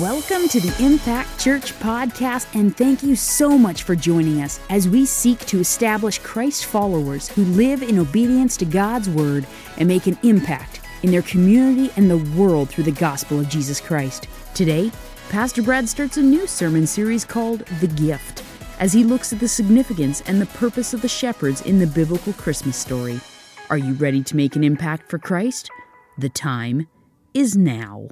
Welcome to the Impact Church podcast, and thank you so much for joining us as we seek to establish Christ followers who live in obedience to God's word and make an impact in their community and the world through the gospel of Jesus Christ. Today, Pastor Brad starts a new sermon series called The Gift as he looks at the significance and the purpose of the shepherds in the biblical Christmas story. Are you ready to make an impact for Christ? The time is now.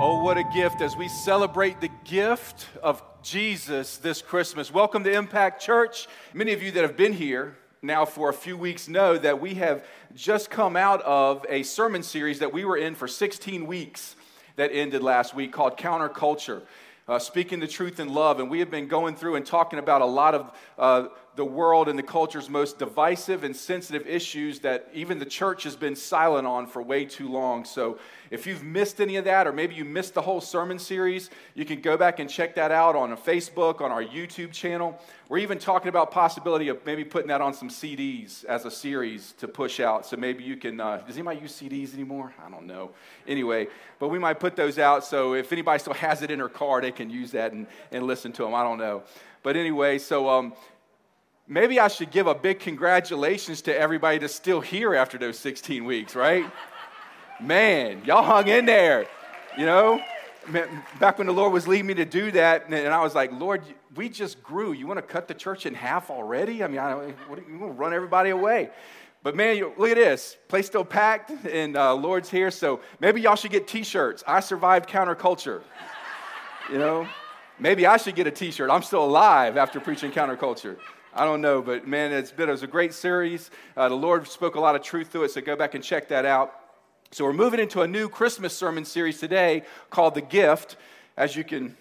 Oh, what a gift as we celebrate the gift of Jesus this Christmas. Welcome to Impact Church. Many of you that have been here now for a few weeks know that we have just come out of a sermon series that we were in for 16 weeks that ended last week called Counterculture. Uh, speaking the truth in love. And we have been going through and talking about a lot of uh, the world and the culture's most divisive and sensitive issues that even the church has been silent on for way too long. So if you've missed any of that, or maybe you missed the whole sermon series, you can go back and check that out on Facebook, on our YouTube channel. We're even talking about possibility of maybe putting that on some CDs as a series to push out. So maybe you can. Uh, does anybody use CDs anymore? I don't know. Anyway, but we might put those out. So if anybody still has it in their car, they can use that and, and listen to them. I don't know. But anyway, so um, maybe I should give a big congratulations to everybody that's still here after those 16 weeks, right? Man, y'all hung in there, you know? Back when the Lord was leading me to do that, and I was like, Lord, we just grew. You want to cut the church in half already? I mean, I, what, you want to run everybody away? But man, look at this. Place still packed, and uh, Lord's here. So maybe y'all should get t shirts. I survived counterculture. You know? Maybe I should get a t shirt. I'm still alive after preaching counterculture. I don't know, but man, it's been it was a great series. Uh, the Lord spoke a lot of truth through it, so go back and check that out. So we're moving into a new Christmas sermon series today called The Gift, as you can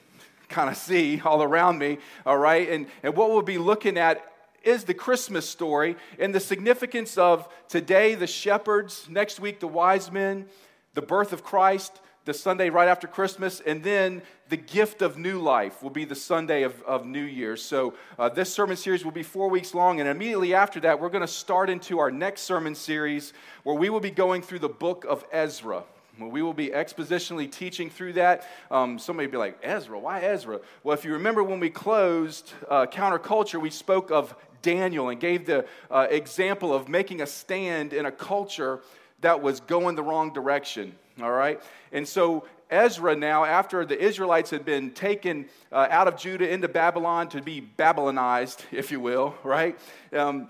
kind of see all around me, all right? And, and what we'll be looking at is the Christmas story and the significance of today, the shepherds, next week, the wise men, the birth of Christ, the Sunday right after Christmas, and then the gift of new life will be the Sunday of, of New Year's. So, uh, this sermon series will be four weeks long, and immediately after that, we're going to start into our next sermon series where we will be going through the book of Ezra. We will be expositionally teaching through that. Um, somebody be like, Ezra, why Ezra? Well, if you remember when we closed uh, Counterculture, we spoke of Daniel and gave the uh, example of making a stand in a culture that was going the wrong direction all right? And so Ezra now, after the Israelites had been taken uh, out of Judah into Babylon to be Babylonized, if you will, right? Um,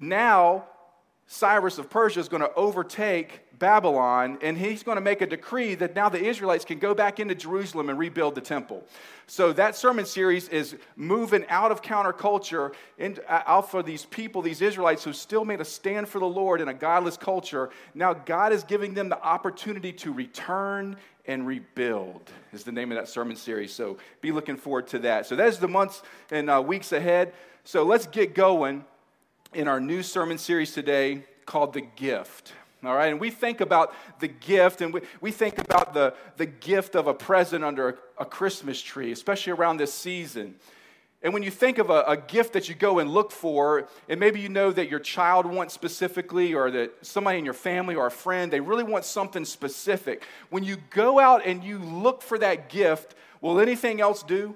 now Cyrus of Persia is going to overtake Babylon, and he's going to make a decree that now the Israelites can go back into Jerusalem and rebuild the temple. So that sermon series is moving out of counterculture and uh, out for these people, these Israelites who still made a stand for the Lord in a godless culture. Now God is giving them the opportunity to return and rebuild is the name of that sermon series so be looking forward to that so that's the months and uh, weeks ahead so let's get going in our new sermon series today called The Gift. All right, and we think about the gift and we, we think about the, the gift of a present under a, a Christmas tree, especially around this season. And when you think of a, a, gift that you go and look for, and maybe you know that your child wants specifically, or that somebody in your family or a friend, they really want something specific. When you go out and you look for that gift, will anything else do?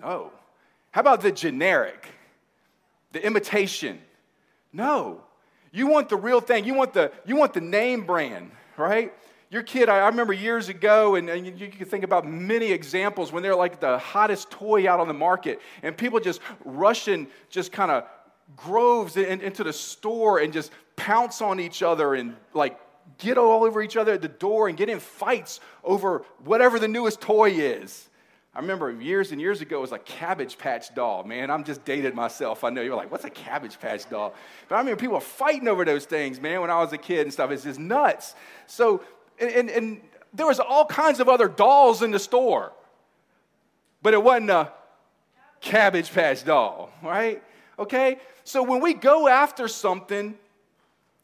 No. How about the generic? the imitation. No. You want the real thing. You want the, you want the name brand, right? Your kid, I, I remember years ago, and, and you, you, can think about many examples when they're like the hottest toy out on the market, and people just rushing, just kind of groves in, into the store and just pounce on each other and like get all over each other at the door and get in fights over whatever the newest toy is. I remember years and years ago, it was a Cabbage Patch doll. Man, I'm just dated myself. I know you're like, what's a Cabbage Patch doll? But I remember people fighting over those things, man, when I was a kid and stuff. It's just nuts. So, and, and, and there was all kinds of other dolls in the store, but it wasn't a Cabbage Patch doll, right? Okay? So when we go after something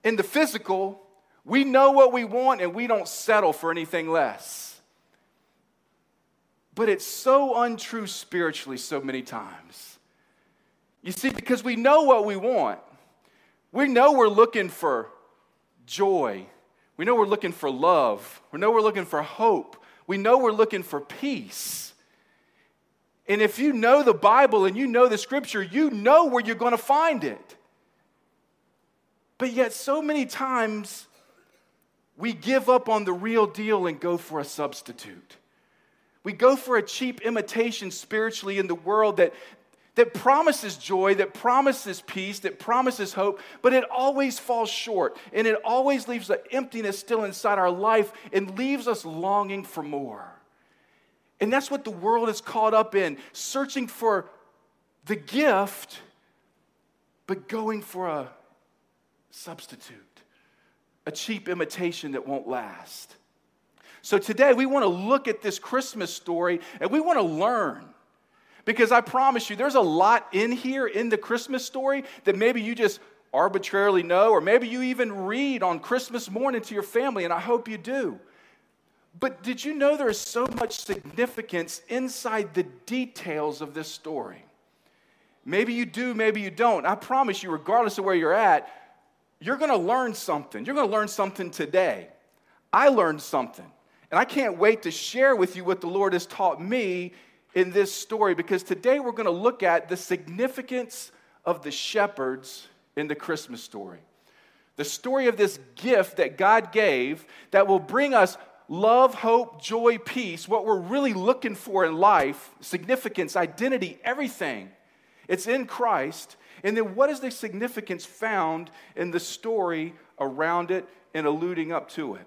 in the physical, we know what we want and we don't settle for anything less. But it's so untrue spiritually so many times. You see, because we know what we want. We know we're looking for joy. We know we're looking for love. We know we're looking for hope. We know we're looking for peace. And if you know the Bible and you know the scripture, you know where you're going to find it. But yet, so many times, we give up on the real deal and go for a substitute. We go for a cheap imitation spiritually in the world that, that promises joy, that promises peace, that promises hope, but it always falls short and it always leaves an emptiness still inside our life and leaves us longing for more. And that's what the world is caught up in searching for the gift, but going for a substitute a cheap imitation that won't last. So today we want to look at this Christmas story and we want to learn. Because I promise you, there's a lot in here in the Christmas story that maybe you just arbitrarily know, or maybe you even read on Christmas morning to your family, and I hope you do. But did you know there is so much significance inside the details of this story? Maybe you do, maybe you don't. I promise you, regardless of where you're at, you're going to learn something. You're going to learn something today. I learned something. And I can't wait to share with you what the Lord has taught me in this story because today we're going to look at the significance of the shepherds in the Christmas story. The story of this gift that God gave that will bring us love, hope, joy, peace, what we're really looking for in life, significance, identity, everything. It's in Christ. And then what is the significance found in the story around it and alluding up to it?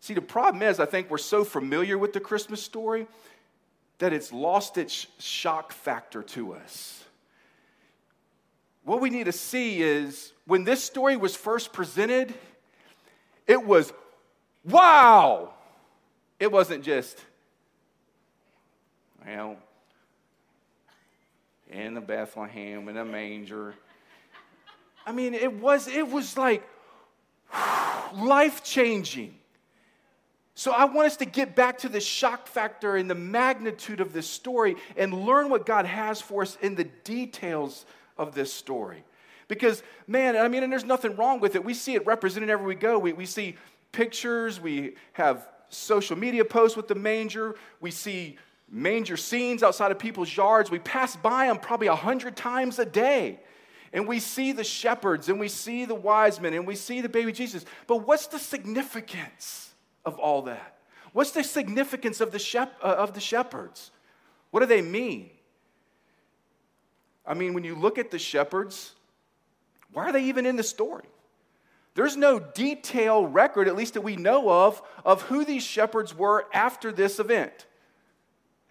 See, the problem is, I think we're so familiar with the Christmas story that it's lost its shock factor to us. What we need to see is when this story was first presented, it was wow. It wasn't just, well, in the Bethlehem in a manger. I mean, it was it was like life changing. So I want us to get back to the shock factor and the magnitude of this story and learn what God has for us in the details of this story. Because, man, I mean, and there's nothing wrong with it. We see it represented everywhere we go. We, we see pictures, we have social media posts with the manger, we see manger scenes outside of people's yards. We pass by them probably a hundred times a day. And we see the shepherds and we see the wise men and we see the baby Jesus. But what's the significance of all that? What's the significance of the, shep- uh, of the shepherds? What do they mean? I mean, when you look at the shepherds, why are they even in the story? There's no detailed record, at least that we know of, of who these shepherds were after this event.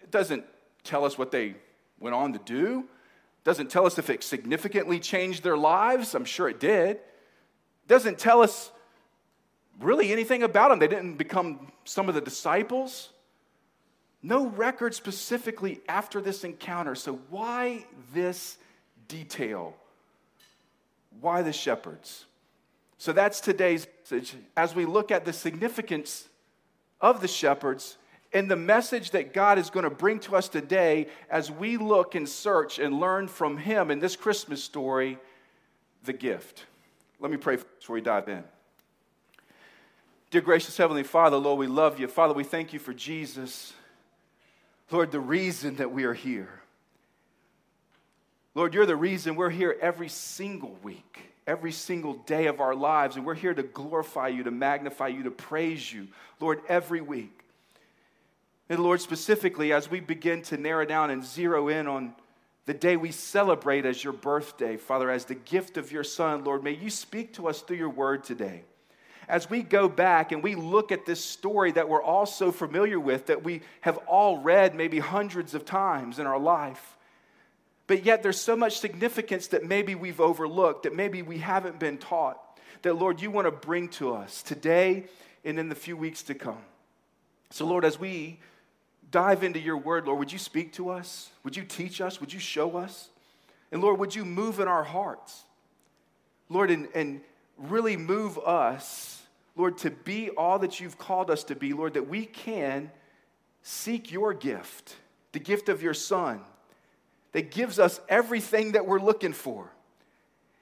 It doesn't tell us what they went on to do. It doesn't tell us if it significantly changed their lives. I'm sure it did. It doesn't tell us really anything about them. They didn't become some of the disciples. No record specifically after this encounter. So, why this detail? Why the shepherds? So, that's today's message. As we look at the significance of the shepherds, and the message that God is going to bring to us today as we look and search and learn from Him in this Christmas story the gift. Let me pray before we dive in. Dear gracious Heavenly Father, Lord, we love you. Father, we thank you for Jesus. Lord, the reason that we are here. Lord, you're the reason we're here every single week, every single day of our lives, and we're here to glorify you, to magnify you, to praise you, Lord, every week. And Lord, specifically, as we begin to narrow down and zero in on the day we celebrate as your birthday, Father, as the gift of your Son, Lord, may you speak to us through your word today. As we go back and we look at this story that we're all so familiar with, that we have all read maybe hundreds of times in our life, but yet there's so much significance that maybe we've overlooked, that maybe we haven't been taught, that Lord, you want to bring to us today and in the few weeks to come. So, Lord, as we dive into your word, Lord, would you speak to us? Would you teach us? Would you show us? And Lord, would you move in our hearts? Lord, and, and really move us, Lord, to be all that you've called us to be, Lord, that we can seek your gift, the gift of your Son, that gives us everything that we're looking for.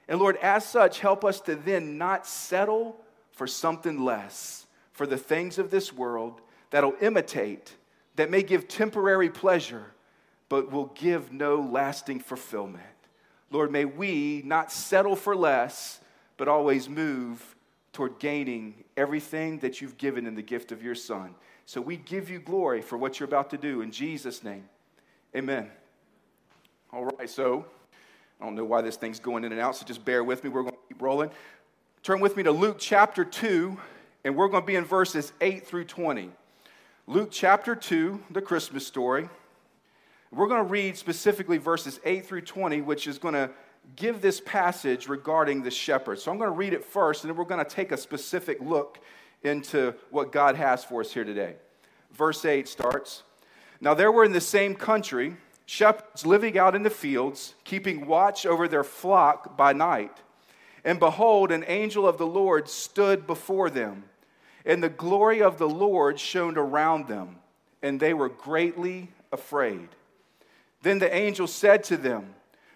And Lord, as such, help us to then not settle for something less, for the things of this world that'll imitate, that may give temporary pleasure, but will give no lasting fulfillment. Lord, may we not settle for less, but always move toward gaining everything that you've given in the gift of your Son. So we give you glory for what you're about to do. In Jesus' name, amen. All right, so I don't know why this thing's going in and out, so just bear with me. We're going to keep rolling. Turn with me to Luke chapter 2, and we're going to be in verses 8 through 20. Luke chapter 2, the Christmas story. We're going to read specifically verses 8 through 20, which is going to give this passage regarding the shepherd. So I'm going to read it first, and then we're going to take a specific look into what God has for us here today. Verse 8 starts Now there were in the same country shepherds living out in the fields, keeping watch over their flock by night. And behold, an angel of the Lord stood before them, and the glory of the Lord shone around them, and they were greatly afraid. Then the angel said to them,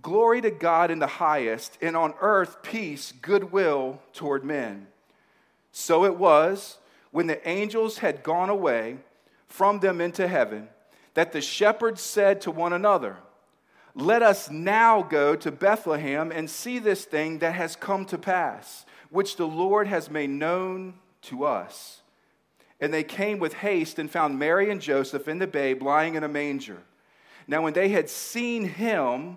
Glory to God in the highest, and on earth peace, goodwill toward men. So it was when the angels had gone away from them into heaven that the shepherds said to one another, Let us now go to Bethlehem and see this thing that has come to pass, which the Lord has made known to us. And they came with haste and found Mary and Joseph and the babe lying in a manger. Now, when they had seen him,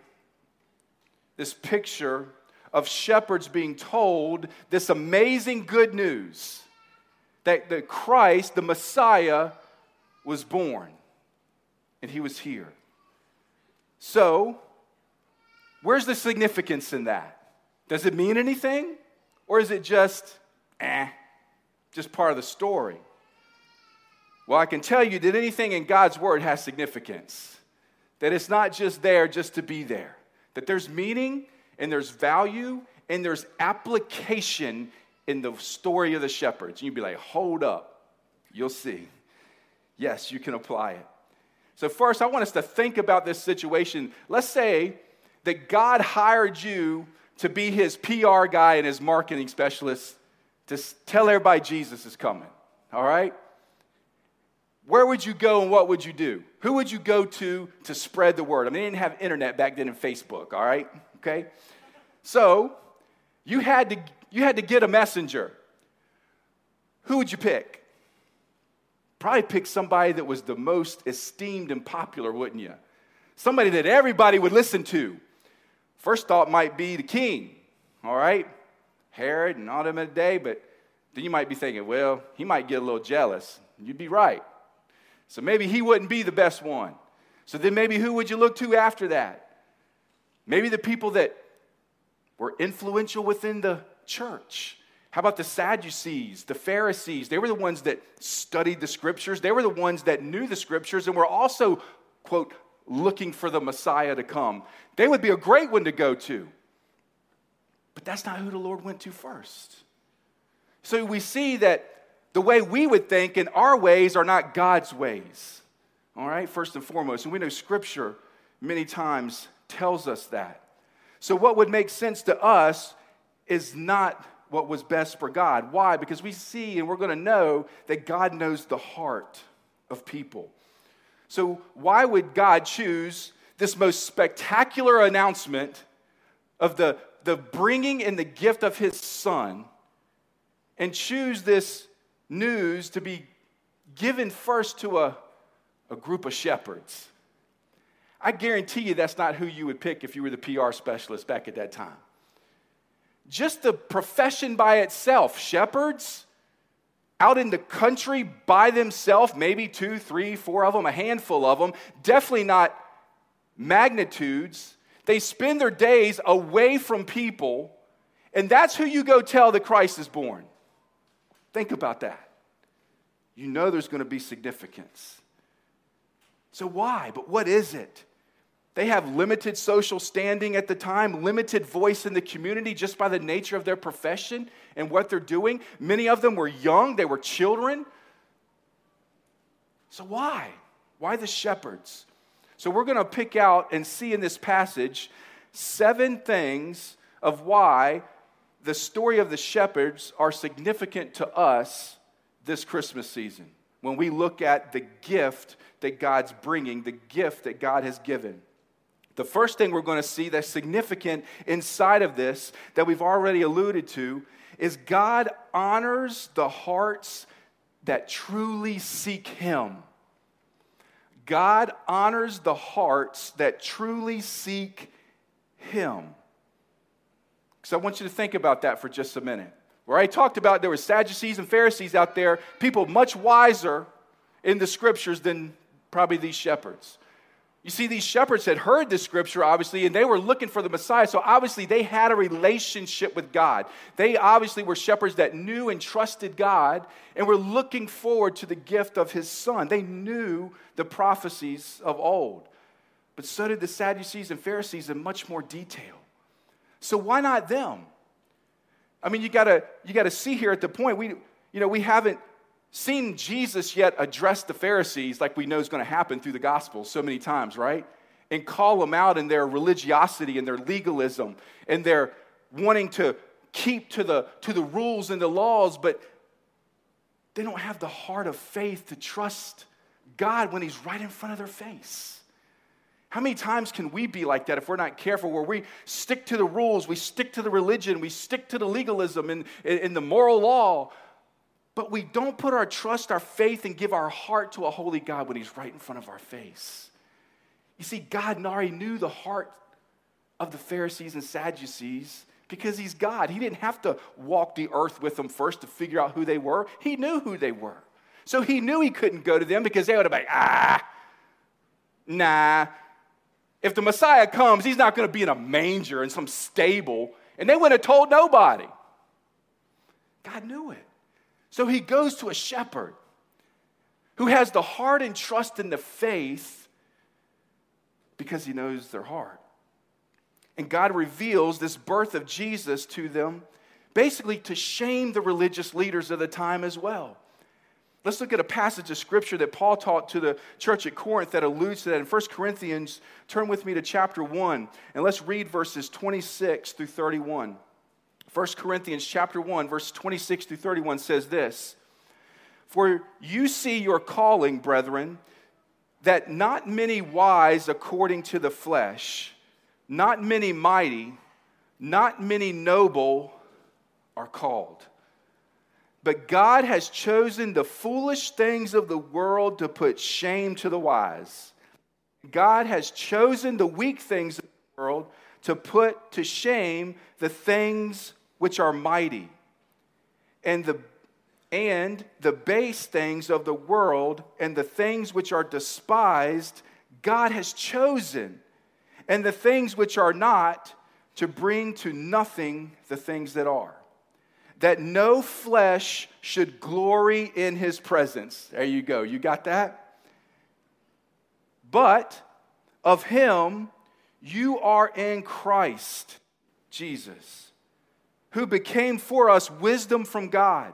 this picture of shepherds being told this amazing good news that the Christ, the Messiah, was born and he was here. So, where's the significance in that? Does it mean anything? Or is it just, eh, just part of the story? Well, I can tell you that anything in God's word has significance. That it's not just there just to be there. That there's meaning and there's value and there's application in the story of the shepherds. And you'd be like, hold up, you'll see. Yes, you can apply it. So, first, I want us to think about this situation. Let's say that God hired you to be his PR guy and his marketing specialist to tell everybody Jesus is coming. All right? Where would you go and what would you do? Who would you go to to spread the word? I mean, they didn't have internet back then in Facebook, all right? Okay? So, you had to you had to get a messenger. Who would you pick? Probably pick somebody that was the most esteemed and popular, wouldn't you? Somebody that everybody would listen to. First thought might be the king, all right? Herod and all them in a day, but then you might be thinking, well, he might get a little jealous. You'd be right. So maybe he wouldn't be the best one. So then maybe who would you look to after that? Maybe the people that were influential within the church. How about the Sadducees, the Pharisees? They were the ones that studied the scriptures. They were the ones that knew the scriptures and were also, quote, looking for the Messiah to come. They would be a great one to go to. But that's not who the Lord went to first. So we see that the way we would think and our ways are not God's ways. All right, first and foremost. And we know scripture many times tells us that. So, what would make sense to us is not what was best for God. Why? Because we see and we're going to know that God knows the heart of people. So, why would God choose this most spectacular announcement of the, the bringing and the gift of his son and choose this news to be given first to a, a group of shepherds. I guarantee you that's not who you would pick if you were the PR specialist back at that time. Just the profession by itself, shepherds out in the country by themselves, maybe two, three, four of them, a handful of them, definitely not magnitudes. They spend their days away from people, and that's who you go tell that Christ is born. Think about that. You know there's going to be significance. So, why? But what is it? They have limited social standing at the time, limited voice in the community just by the nature of their profession and what they're doing. Many of them were young, they were children. So, why? Why the shepherds? So, we're going to pick out and see in this passage seven things of why the story of the shepherds are significant to us this Christmas season when we look at the gift that God's bringing, the gift that God has given. The first thing we're going to see that's significant inside of this that we've already alluded to is God honors the hearts that truly seek Him. God honors the hearts that truly seek Him. So I want you to think about that for just a minute. Where I talked about there were Sadducees and Pharisees out there, people much wiser in the scriptures than probably these shepherds. You see, these shepherds had heard the scripture, obviously, and they were looking for the Messiah. So obviously, they had a relationship with God. They obviously were shepherds that knew and trusted God and were looking forward to the gift of his son. They knew the prophecies of old. But so did the Sadducees and Pharisees in much more detail. So why not them? I mean, you gotta, you gotta see here at the point, we, you know, we haven't seen Jesus yet address the Pharisees like we know is going to happen through the Gospels so many times, right? And call them out in their religiosity and their legalism and their wanting to keep to the, to the rules and the laws, but they don't have the heart of faith to trust God when He's right in front of their face. How many times can we be like that if we're not careful, where we stick to the rules, we stick to the religion, we stick to the legalism and, and the moral law, but we don't put our trust, our faith, and give our heart to a holy God when He's right in front of our face. You see, God already knew the heart of the Pharisees and Sadducees because He's God. He didn't have to walk the earth with them first to figure out who they were, He knew who they were. So He knew He couldn't go to them because they would have been, ah, nah. If the Messiah comes, He's not going to be in a manger in some stable, and they wouldn't have told nobody. God knew it. So he goes to a shepherd who has the heart and trust in the faith because he knows their heart. And God reveals this birth of Jesus to them basically to shame the religious leaders of the time as well. Let's look at a passage of scripture that Paul taught to the church at Corinth that alludes to that. In 1 Corinthians, turn with me to chapter 1, and let's read verses 26 through 31. 1 Corinthians chapter 1 verse 26 through 31 says this For you see your calling brethren that not many wise according to the flesh not many mighty not many noble are called but God has chosen the foolish things of the world to put shame to the wise. God has chosen the weak things of the world to put to shame the things which are mighty, and the and the base things of the world and the things which are despised, God has chosen, and the things which are not, to bring to nothing the things that are. That no flesh should glory in his presence. There you go. You got that? But of him you are in Christ Jesus who became for us wisdom from God,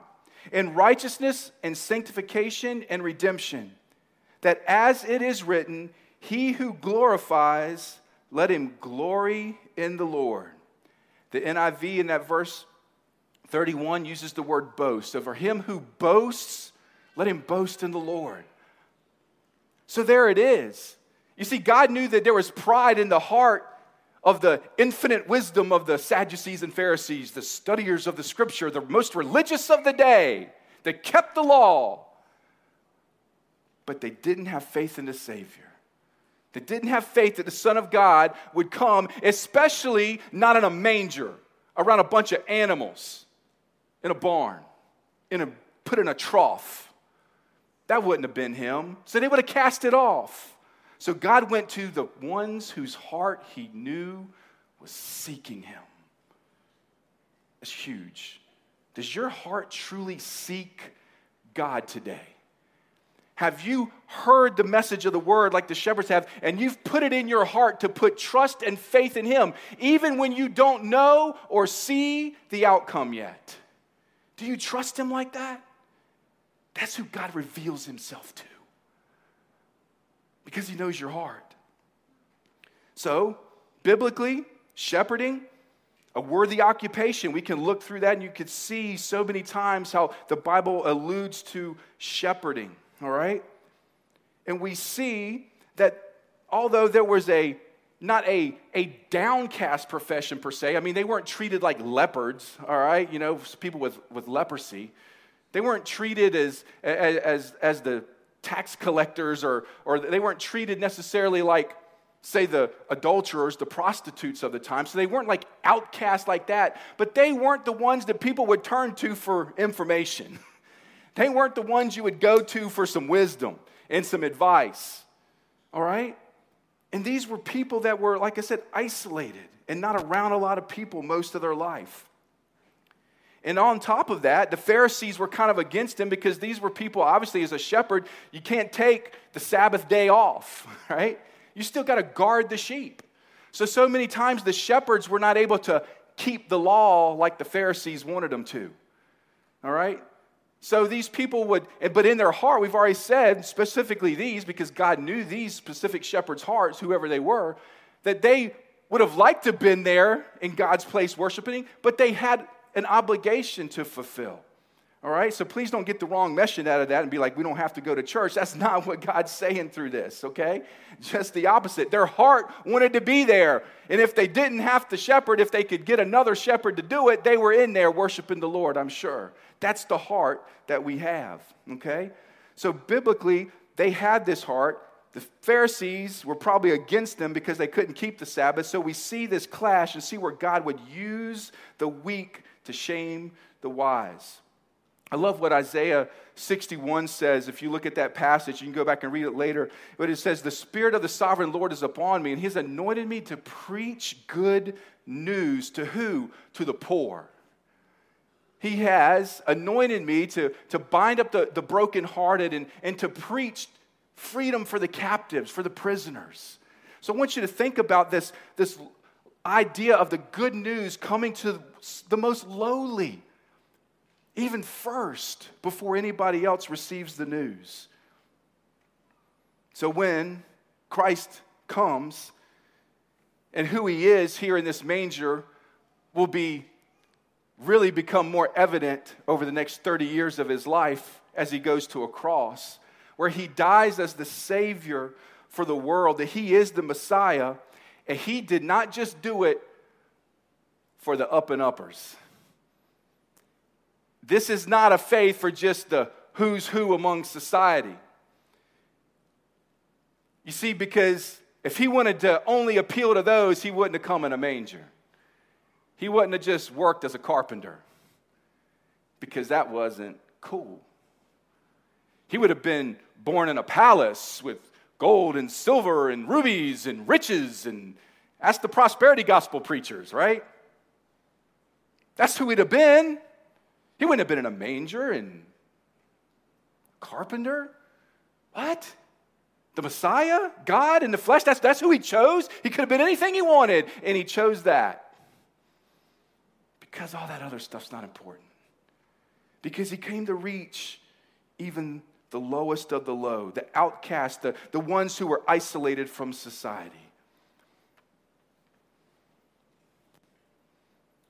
in righteousness and sanctification and redemption, that as it is written, he who glorifies, let him glory in the Lord. The NIV in that verse 31 uses the word boast. So for him who boasts, let him boast in the Lord. So there it is. You see, God knew that there was pride in the heart of the infinite wisdom of the Sadducees and Pharisees, the studiers of the scripture, the most religious of the day, that kept the law. But they didn't have faith in the Savior. They didn't have faith that the Son of God would come, especially not in a manger, around a bunch of animals, in a barn, in a, put in a trough. That wouldn't have been him. So they would have cast it off. So God went to the ones whose heart he knew was seeking him. It's huge. Does your heart truly seek God today? Have you heard the message of the word like the shepherds have, and you've put it in your heart to put trust and faith in Him, even when you don't know or see the outcome yet? Do you trust Him like that? That's who God reveals Himself to because He knows your heart. So, biblically, shepherding, a worthy occupation. We can look through that and you could see so many times how the Bible alludes to shepherding all right? And we see that although there was a not a, a downcast profession per se. I mean, they weren't treated like leopards, all right? You know, people with, with leprosy. They weren't treated as, as, as the tax collectors, or, or they weren't treated necessarily like, say, the adulterers, the prostitutes of the time. So they weren't like outcasts like that, but they weren't the ones that people would turn to for information. They weren't the ones you would go to for some wisdom and some advice. All right? And these were people that were, like I said, isolated and not around a lot of people most of their life. And on top of that, the Pharisees were kind of against him because these were people, obviously, as a shepherd, you can't take the Sabbath day off, right? You still got to guard the sheep. So, so many times the shepherds were not able to keep the law like the Pharisees wanted them to. All right? So these people would, but in their heart, we've already said specifically these, because God knew these specific shepherds' hearts, whoever they were, that they would have liked to have been there in God's place worshiping, but they had an obligation to fulfill. All right, so please don't get the wrong message out of that and be like, we don't have to go to church. That's not what God's saying through this, okay? Just the opposite. Their heart wanted to be there. And if they didn't have to shepherd, if they could get another shepherd to do it, they were in there worshiping the Lord, I'm sure. That's the heart that we have, okay? So biblically, they had this heart. The Pharisees were probably against them because they couldn't keep the Sabbath. So we see this clash and see where God would use the weak to shame the wise. I love what Isaiah 61 says. If you look at that passage, you can go back and read it later. But it says, The Spirit of the sovereign Lord is upon me, and He's anointed me to preach good news to who? To the poor. He has anointed me to, to bind up the, the brokenhearted and, and to preach freedom for the captives, for the prisoners. So I want you to think about this, this idea of the good news coming to the most lowly even first, before anybody else receives the news. So when Christ comes and who he is here in this manger will be really become more evident over the next 30 years of his life as he goes to a cross, where he dies as the Savior for the world, that he is the Messiah, and he did not just do it for the up and uppers. This is not a faith for just the who's who among society. You see, because if he wanted to only appeal to those, he wouldn't have come in a manger. He wouldn't have just worked as a carpenter because that wasn't cool. He would have been born in a palace with gold and silver and rubies and riches and that's the prosperity gospel preachers, right? That's who he'd have been. He wouldn't have been in a manger and carpenter. What? The Messiah? God in the flesh? That's, that's who he chose? He could have been anything he wanted, and he chose that. Because all that other stuff's not important. Because he came to reach even the lowest of the low, the outcast, the, the ones who were isolated from society.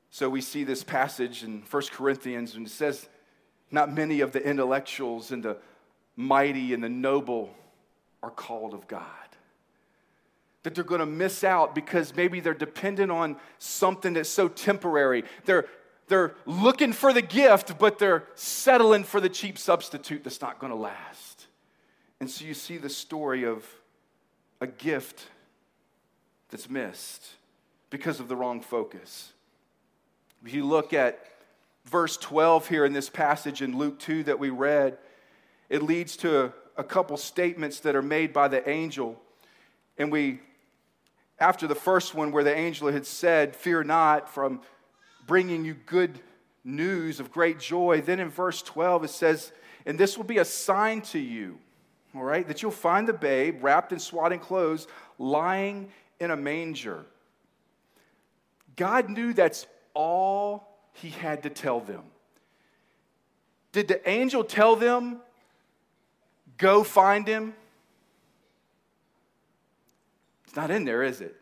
So we see this passage in 1 Corinthians, and it says, Not many of the intellectuals and the mighty and the noble are called of God. That they're going to miss out because maybe they're dependent on something that's so temporary. They're, they're looking for the gift, but they're settling for the cheap substitute that's not going to last. And so you see the story of a gift that's missed because of the wrong focus. If you look at verse 12 here in this passage in Luke 2 that we read, it leads to a, couple statements that are made by the angel. And we after the first one, where the angel had said, Fear not, from bringing you good news of great joy, then in verse 12 it says, And this will be a sign to you, all right, that you'll find the babe wrapped in swaddling clothes, lying in a manger. God knew that's all he had to tell them. Did the angel tell them, Go find him? Not in there, is it?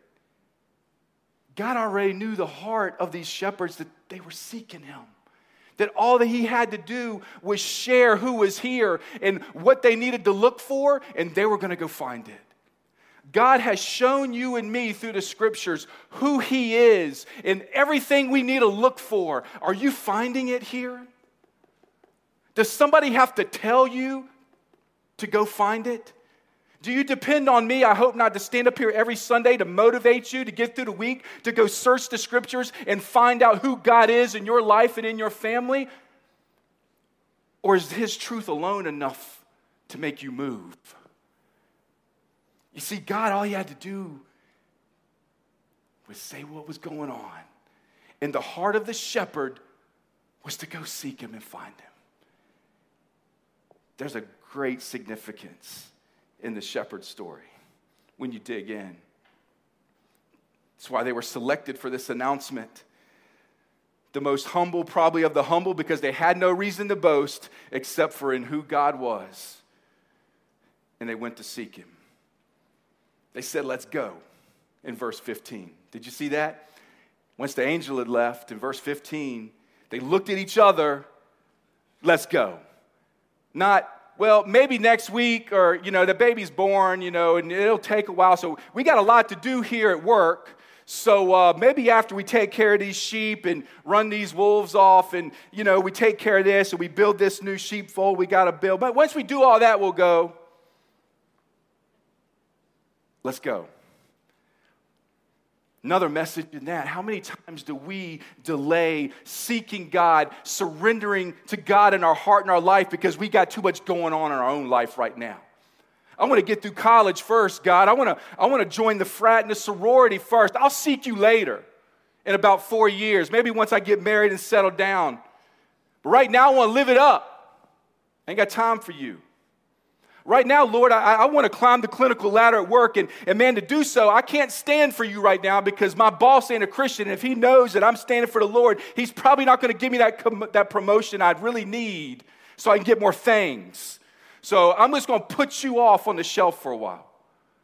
God already knew the heart of these shepherds that they were seeking him. That all that he had to do was share who was here and what they needed to look for, and they were going to go find it. God has shown you and me through the scriptures who He is and everything we need to look for. Are you finding it here? Does somebody have to tell you to go find it? Do you depend on me? I hope not to stand up here every Sunday to motivate you to get through the week, to go search the scriptures and find out who God is in your life and in your family? Or is His truth alone enough to make you move? You see, God, all He had to do was say what was going on. And the heart of the shepherd was to go seek Him and find Him. There's a great significance in the shepherd story when you dig in. That's why they were selected for this announcement. The most humble, probably of the humble, because they had no reason to boast except for in who God was. And they went to seek him. They said, Let's go, in verse 15. Did you see that? Once the angel had left, in verse 15, they looked at each other, Let's go. Not, well, maybe next week, or, you know, the baby's born, you know, and it'll take a while. So we got a lot to do here at work. So uh, maybe after we take care of these sheep and run these wolves off, and, you know, we take care of this and we build this new sheepfold we got to build. But once we do all that, we'll go. Let's go. Another message in that how many times do we delay seeking God, surrendering to God in our heart and our life because we got too much going on in our own life right now? I want to get through college first, God. I want to, I want to join the frat and the sorority first. I'll seek you later in about four years, maybe once I get married and settle down. But right now, I want to live it up. I ain't got time for you. Right now, Lord, I, I want to climb the clinical ladder at work, and, and man, to do so, I can't stand for you right now because my boss ain't a Christian. And if he knows that I'm standing for the Lord, he's probably not going to give me that, com- that promotion I'd really need so I can get more things. So I'm just going to put you off on the shelf for a while.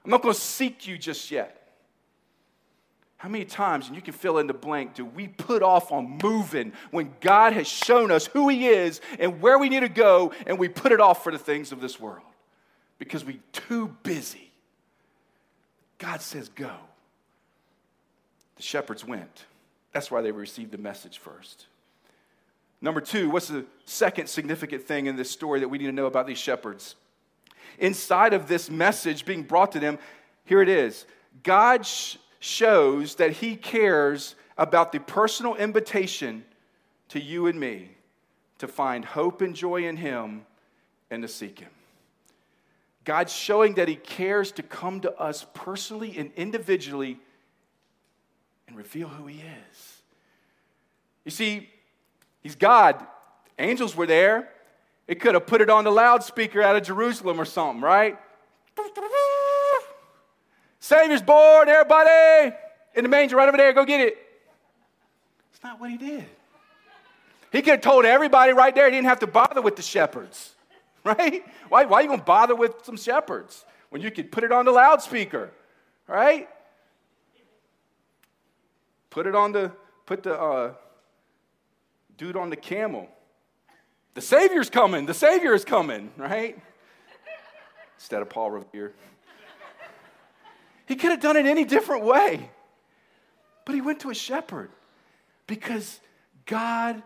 I'm not going to seek you just yet. How many times, and you can fill in the blank, do we put off on moving when God has shown us who He is and where we need to go, and we put it off for the things of this world? Because we're too busy. God says, go. The shepherds went. That's why they received the message first. Number two, what's the second significant thing in this story that we need to know about these shepherds? Inside of this message being brought to them, here it is God sh- shows that He cares about the personal invitation to you and me to find hope and joy in Him and to seek Him. God's showing that He cares to come to us personally and individually and reveal who He is. You see, He's God. Angels were there. It could have put it on the loudspeaker out of Jerusalem or something, right? Savior's born, everybody in the manger right over there, go get it. It's not what he did. He could have told everybody right there, he didn't have to bother with the shepherds. right? Why, why are you going to bother with some shepherds when you could put it on the loudspeaker, right? Put it on the, put the uh, dude on the camel. The Savior's coming. The Savior is coming, right? Instead of Paul Revere. He could have done it any different way. But he went to a shepherd because God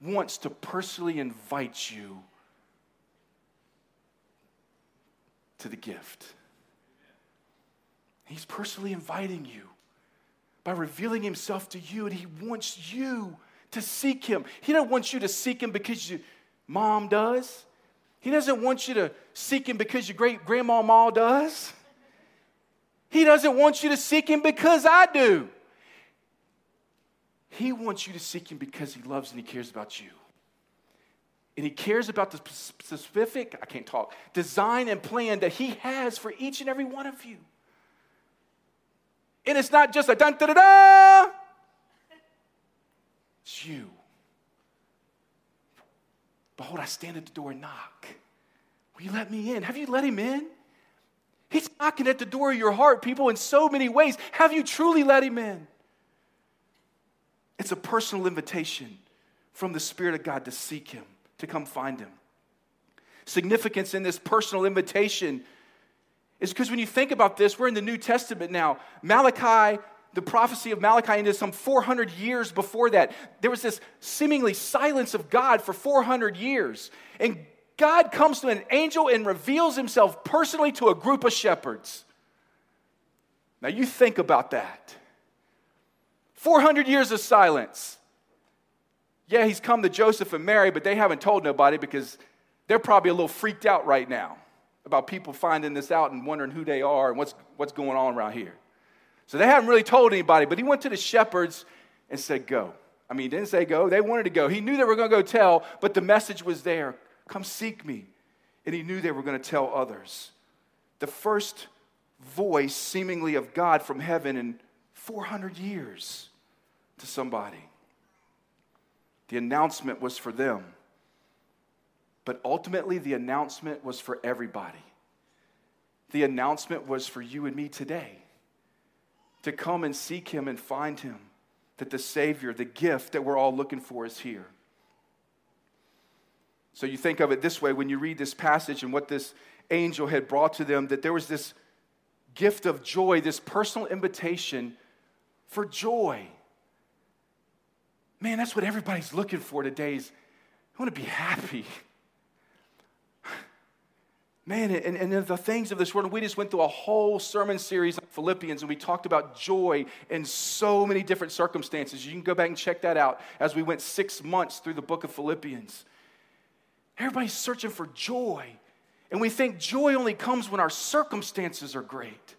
wants to personally invite you to the gift. He's personally inviting you by revealing himself to you, and he wants you to seek him. He doesn't want you to seek him because your mom does. He doesn't want you to seek him because your great grandma Ma does. He doesn't want you to seek him because I do. He wants you to seek him because he loves and he cares about you. And he cares about the specific, I can't talk, design and plan that he has for each and every one of you. And it's not just a dun da da da. It's you. Behold, I stand at the door and knock. Will you let me in? Have you let him in? He's knocking at the door of your heart, people, in so many ways. Have you truly let him in? It's a personal invitation from the Spirit of God to seek him, to come find him. Significance in this personal invitation is because when you think about this, we're in the New Testament now. Malachi, the prophecy of Malachi ended some 400 years before that. There was this seemingly silence of God for 400 years. And God comes to an angel and reveals himself personally to a group of shepherds. Now you think about that. 400 years of silence. Yeah, he's come to Joseph and Mary, but they haven't told nobody because they're probably a little freaked out right now about people finding this out and wondering who they are and what's, what's going on around here. So they haven't really told anybody, but he went to the shepherds and said, Go. I mean, he didn't say go, they wanted to go. He knew they were going to go tell, but the message was there Come seek me. And he knew they were going to tell others. The first voice, seemingly of God from heaven in 400 years to somebody. The announcement was for them. But ultimately, the announcement was for everybody. The announcement was for you and me today to come and seek Him and find Him. That the Savior, the gift that we're all looking for, is here. So you think of it this way when you read this passage and what this angel had brought to them, that there was this gift of joy, this personal invitation for joy. Man, that's what everybody's looking for today is I want to be happy. Man, and, and the things of this world, we just went through a whole sermon series on Philippians and we talked about joy in so many different circumstances. You can go back and check that out as we went six months through the book of Philippians. Everybody's searching for joy. And we think joy only comes when our circumstances are great.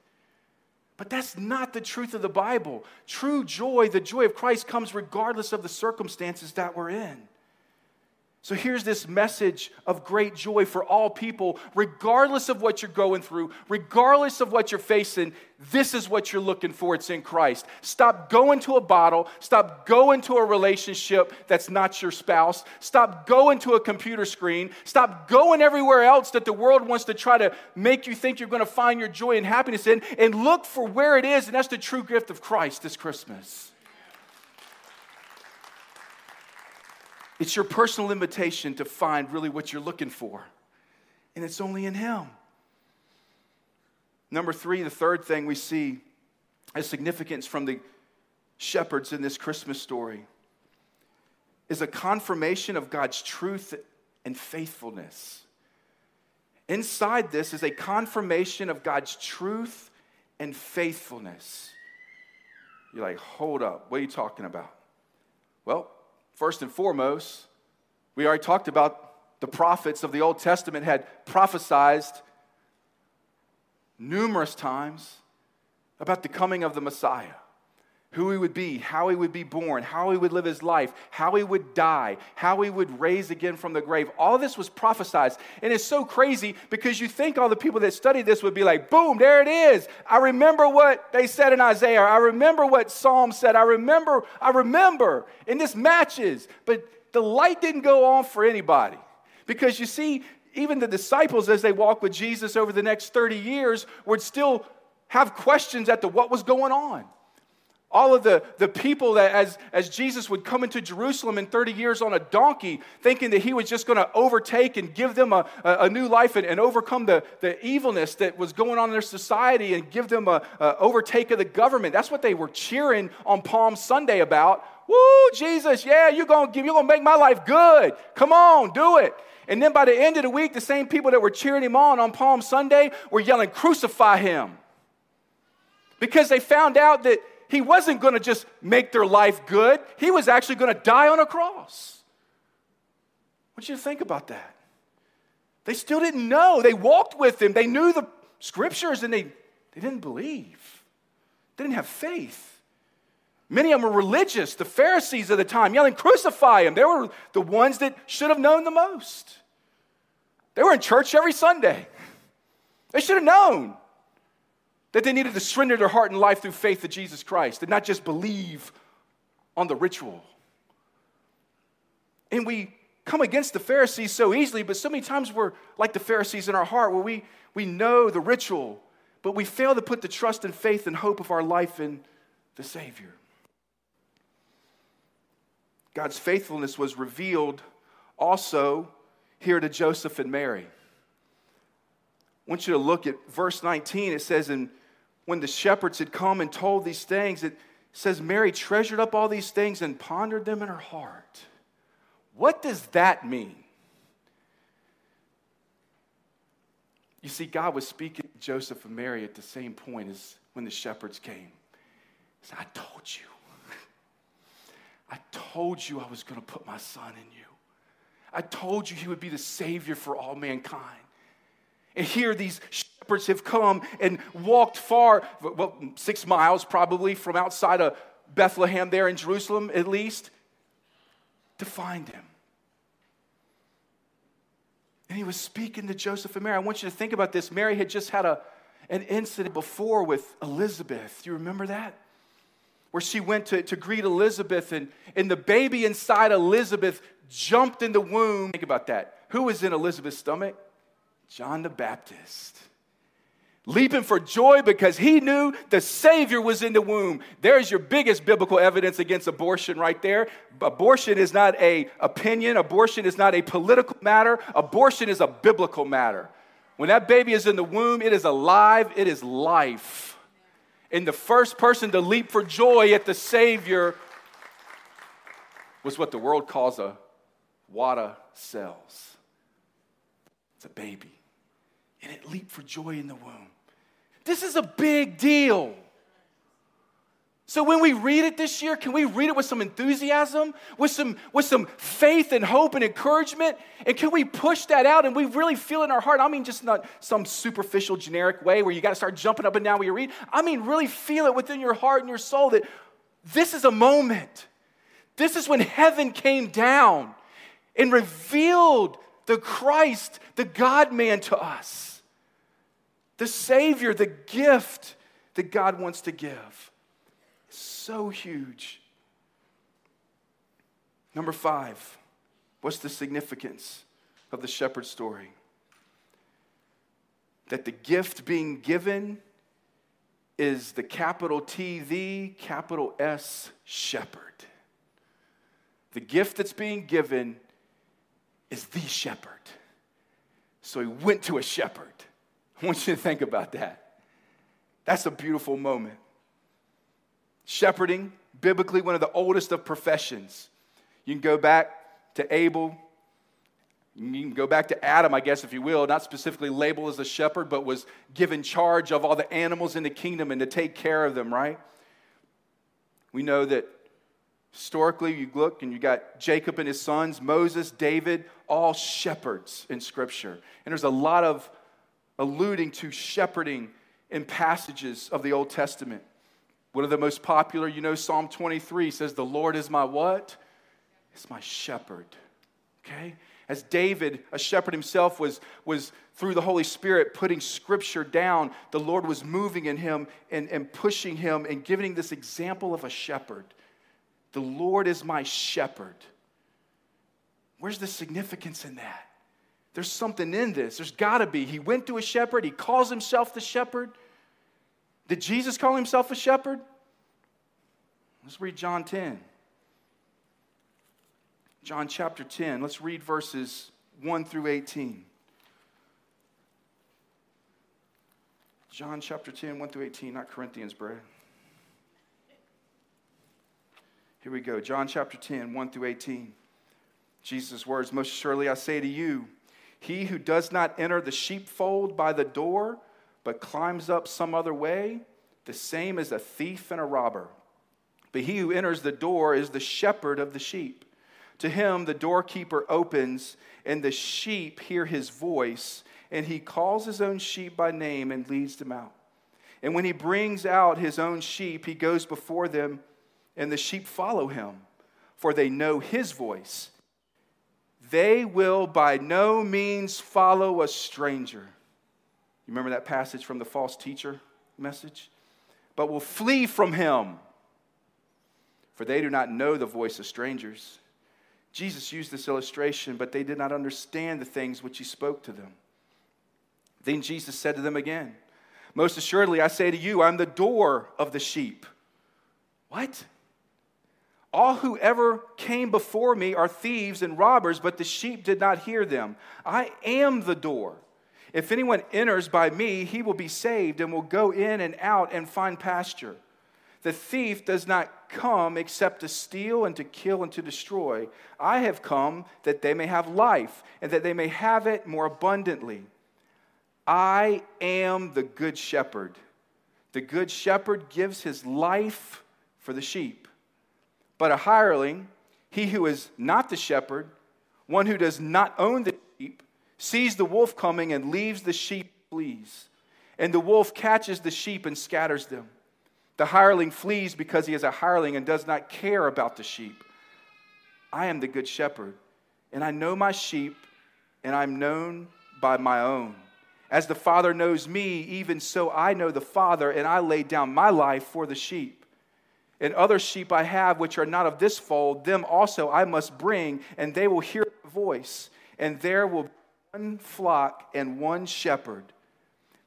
But that's not the truth of the Bible. True joy, the joy of Christ, comes regardless of the circumstances that we're in. So here's this message of great joy for all people, regardless of what you're going through, regardless of what you're facing. This is what you're looking for. It's in Christ. Stop going to a bottle. Stop going to a relationship that's not your spouse. Stop going to a computer screen. Stop going everywhere else that the world wants to try to make you think you're going to find your joy and happiness in, and look for where it is. And that's the true gift of Christ this Christmas. It's your personal invitation to find really what you're looking for. And it's only in Him. Number three, the third thing we see as significance from the shepherds in this Christmas story is a confirmation of God's truth and faithfulness. Inside this is a confirmation of God's truth and faithfulness. You're like, hold up, what are you talking about? Well, First and foremost, we already talked about the prophets of the Old Testament had prophesied numerous times about the coming of the Messiah who he would be, how he would be born, how he would live his life, how he would die, how he would raise again from the grave. All this was prophesied. And it's so crazy because you think all the people that study this would be like, boom, there it is. I remember what they said in Isaiah. I remember what Psalm said. I remember, I remember. And this matches. But the light didn't go on for anybody. Because you see, even the disciples, as they walked with Jesus over the next 30 years, would still have questions as to what was going on. All of the, the people that, as, as Jesus would come into Jerusalem in 30 years on a donkey, thinking that he was just going to overtake and give them a, a, a new life and, and, overcome the, the evilness that was going on in their society and give them a, a overtake of the government. That's what they were cheering on Palm Sunday about. Woo, Jesus, yeah, you're going to you're to make my life good. Come on, do it. And then by the end of the week, the same people that were cheering him on on Palm Sunday were yelling, Crucify him. Because they found out that he wasn't going to just make their life good, he was actually going to die on a cross. I want you think about that. They still didn't know. They walked with him, they knew the scriptures, and they, they didn't believe, they didn't have faith. Many of them were religious, the Pharisees of the time, yelling, Crucify him. They were the ones that should have known the most. They were in church every Sunday. They should have known that they needed to surrender their heart and life through faith to Jesus Christ and not just believe on the ritual. And we come against the Pharisees so easily, but so many times we're like the Pharisees in our heart where we, we know the ritual, but we fail to put the trust and faith and hope of our life in the Savior. God's faithfulness was revealed also here to Joseph and Mary. I want you to look at verse 19. It says, And when the shepherds had come and told these things, it says, Mary treasured up all these things and pondered them in her heart. What does that mean? You see, God was speaking to Joseph and Mary at the same point as when the shepherds came. He said, I told you. I told you I was going to put my son in you. I told you he would be the Savior for all mankind. And here these shepherds have come and walked far, well, six miles probably from outside of Bethlehem, there in Jerusalem at least, to find him. And he was speaking to Joseph and Mary. I want you to think about this. Mary had just had a, an incident before with Elizabeth. Do you remember that? where she went to, to greet Elizabeth, and, and the baby inside Elizabeth jumped in the womb. Think about that. Who was in Elizabeth's stomach? John the Baptist. Leaping for joy because he knew the Savior was in the womb. There's your biggest biblical evidence against abortion right there. Abortion is not a opinion, abortion is not a political matter, abortion is a biblical matter. When that baby is in the womb, it is alive, it is life. And the first person to leap for joy at the Savior was what the world calls a wada cells. It's a baby. And it leaped for joy in the womb. This is a big deal. So when we read it this year, can we read it with some enthusiasm, with some, with some faith and hope and encouragement? And can we push that out and we really feel in our heart? I mean, just not some superficial, generic way where you got to start jumping up and down when you read. I mean, really feel it within your heart and your soul that this is a moment. This is when heaven came down and revealed the Christ, the God man to us, the Savior, the gift that God wants to give so huge. Number five, what's the significance of the shepherd story? That the gift being given is the capital T, the capital S shepherd. The gift that's being given is the shepherd. So he went to a shepherd. I want you to think about that. That's a beautiful moment. Shepherding, biblically, one of the oldest of professions. You can go back to Abel. You can go back to Adam, I guess, if you will, not specifically labeled as a shepherd, but was given charge of all the animals in the kingdom and to take care of them, right? We know that historically, you look and you got Jacob and his sons, Moses, David, all shepherds in Scripture. And there's a lot of alluding to shepherding in passages of the Old Testament. One of the most popular, you know, Psalm 23 says, The Lord is my what? It's my shepherd. Okay? As David, a shepherd himself, was, was through the Holy Spirit putting scripture down, the Lord was moving in him and, and pushing him and giving this example of a shepherd. The Lord is my shepherd. Where's the significance in that? There's something in this. There's got to be. He went to a shepherd, he calls himself the shepherd. Did Jesus call himself a shepherd? Let's read John 10. John chapter 10. Let's read verses 1 through 18. John chapter 10, 1 through 18, not Corinthians, Brad. Here we go. John chapter 10, 1 through 18. Jesus' words Most surely I say to you, he who does not enter the sheepfold by the door, but climbs up some other way, the same as a thief and a robber. But he who enters the door is the shepherd of the sheep. To him the doorkeeper opens, and the sheep hear his voice, and he calls his own sheep by name and leads them out. And when he brings out his own sheep, he goes before them, and the sheep follow him, for they know his voice. They will by no means follow a stranger. You remember that passage from the false teacher message? But will flee from him, for they do not know the voice of strangers. Jesus used this illustration, but they did not understand the things which he spoke to them. Then Jesus said to them again, Most assuredly, I say to you, I'm the door of the sheep. What? All who ever came before me are thieves and robbers, but the sheep did not hear them. I am the door. If anyone enters by me, he will be saved and will go in and out and find pasture. The thief does not come except to steal and to kill and to destroy. I have come that they may have life and that they may have it more abundantly. I am the good shepherd. The good shepherd gives his life for the sheep. But a hireling, he who is not the shepherd, one who does not own the sheep, sees the wolf coming and leaves the sheep flees. And the wolf catches the sheep and scatters them. The hireling flees because he is a hireling and does not care about the sheep. I am the good shepherd, and I know my sheep, and I'm known by my own. As the Father knows me, even so I know the Father, and I lay down my life for the sheep. And other sheep I have which are not of this fold, them also I must bring, and they will hear my voice, and there will be one flock and one shepherd.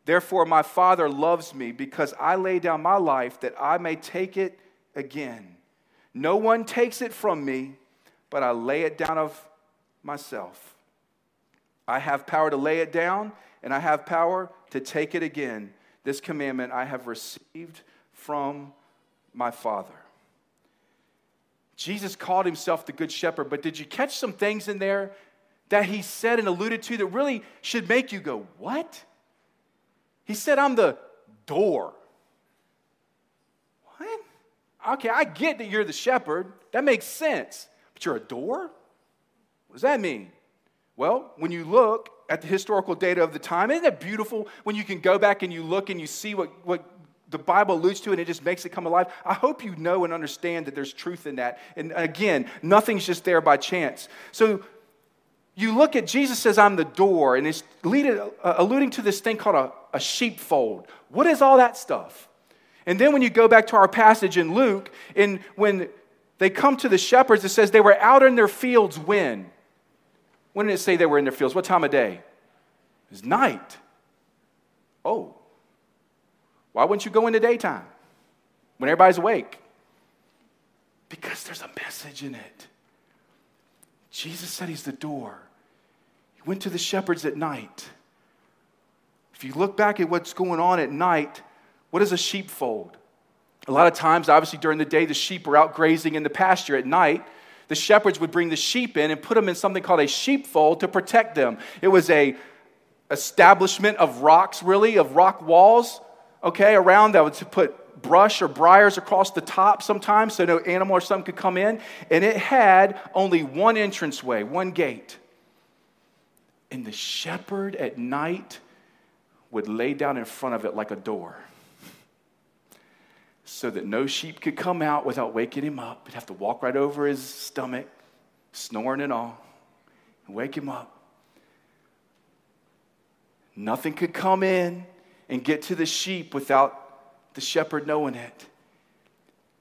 Therefore, my Father loves me because I lay down my life that I may take it again. No one takes it from me, but I lay it down of myself. I have power to lay it down and I have power to take it again. This commandment I have received from my Father. Jesus called himself the Good Shepherd, but did you catch some things in there that he said and alluded to that really should make you go, What? He said, I'm the door. What? Okay, I get that you're the shepherd. That makes sense. But you're a door? What does that mean? Well, when you look at the historical data of the time. Isn't it beautiful when you can go back and you look and you see what, what the Bible alludes to and it just makes it come alive? I hope you know and understand that there's truth in that. And again, nothing's just there by chance. So you look at Jesus says, I'm the door, and it's leading, uh, alluding to this thing called a, a sheepfold. What is all that stuff? And then when you go back to our passage in Luke, and when they come to the shepherds, it says they were out in their fields when? When did it say they were in their fields? What time of day? It was night. Oh. Why wouldn't you go in the daytime when everybody's awake? Because there's a message in it. Jesus said he's the door. He went to the shepherds at night. If you look back at what's going on at night, what is a sheepfold? A lot of times, obviously, during the day, the sheep are out grazing in the pasture. At night, the shepherds would bring the sheep in and put them in something called a sheepfold to protect them. It was a establishment of rocks, really, of rock walls, okay, around that would put brush or briars across the top sometimes so no animal or something could come in. And it had only one entranceway, one gate. And the shepherd at night would lay down in front of it like a door so that no sheep could come out without waking him up. He'd have to walk right over his stomach, snoring and all, and wake him up. Nothing could come in and get to the sheep without the shepherd knowing it.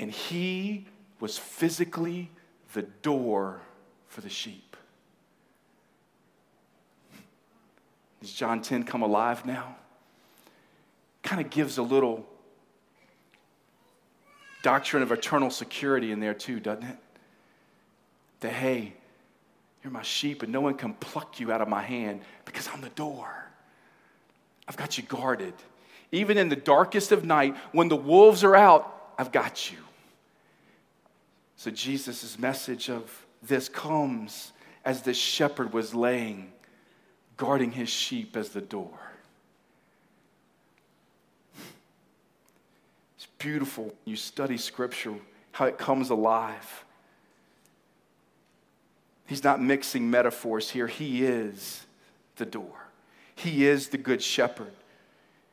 And he was physically the door for the sheep. Does John 10 come alive now? Kind of gives a little doctrine of eternal security in there too, doesn't it? That, hey, you're my sheep and no one can pluck you out of my hand because I'm the door. I've got you guarded. Even in the darkest of night, when the wolves are out, I've got you. So Jesus' message of this comes as the shepherd was laying, guarding his sheep as the door. It's beautiful. You study scripture, how it comes alive. He's not mixing metaphors here. He is the door. He is the good shepherd.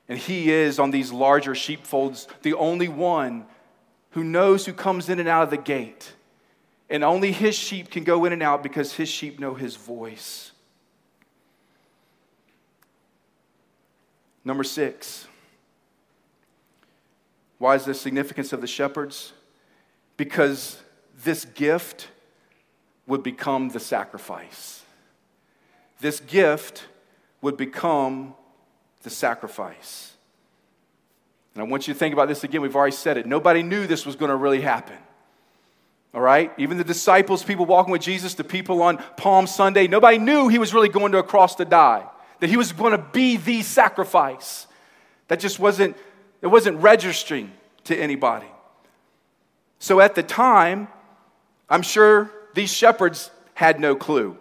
And he is, on these larger sheepfolds, the only one who knows who comes in and out of the gate. And only his sheep can go in and out because his sheep know his voice. Number six. Why is the significance of the shepherds? Because this gift would become the sacrifice. This gift would become the sacrifice. And I want you to think about this again. We've already said it. Nobody knew this was going to really happen. All right? Even the disciples, people walking with Jesus, the people on Palm Sunday, nobody knew he was really going to a cross to die, that he was going to be the sacrifice. That just wasn't, it wasn't registering to anybody. So at the time, I'm sure these shepherds had no clue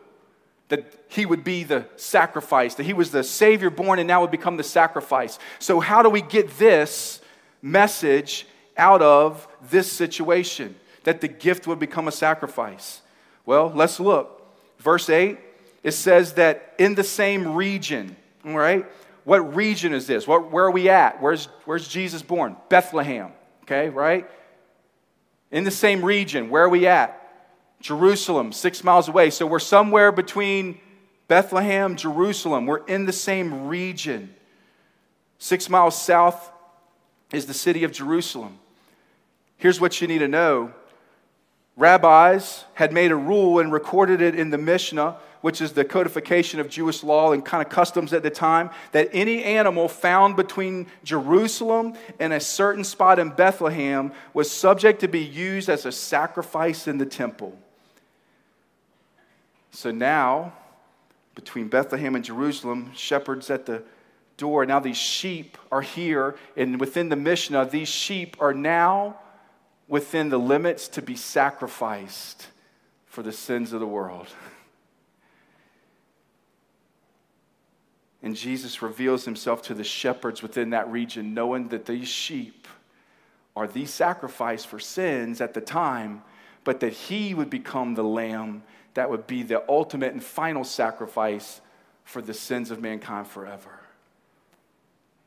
that he would be the sacrifice, that he was the Savior born and now would become the sacrifice. So, how do we get this message out of this situation? That the gift would become a sacrifice? Well, let's look. Verse 8, it says that in the same region, all right? What region is this? What, where are we at? Where's, where's Jesus born? Bethlehem, okay, right? In the same region, where are we at? Jerusalem, six miles away. So we're somewhere between Bethlehem, Jerusalem. We're in the same region. Six miles south is the city of Jerusalem. Here's what you need to know rabbis had made a rule and recorded it in the Mishnah, which is the codification of Jewish law and kind of customs at the time, that any animal found between Jerusalem and a certain spot in Bethlehem was subject to be used as a sacrifice in the temple. So now, between Bethlehem and Jerusalem, shepherds at the door. Now these sheep are here, and within the Mishnah, these sheep are now within the limits to be sacrificed for the sins of the world. And Jesus reveals himself to the shepherds within that region, knowing that these sheep are the sacrifice for sins at the time, but that he would become the lamb that would be the ultimate and final sacrifice for the sins of mankind forever.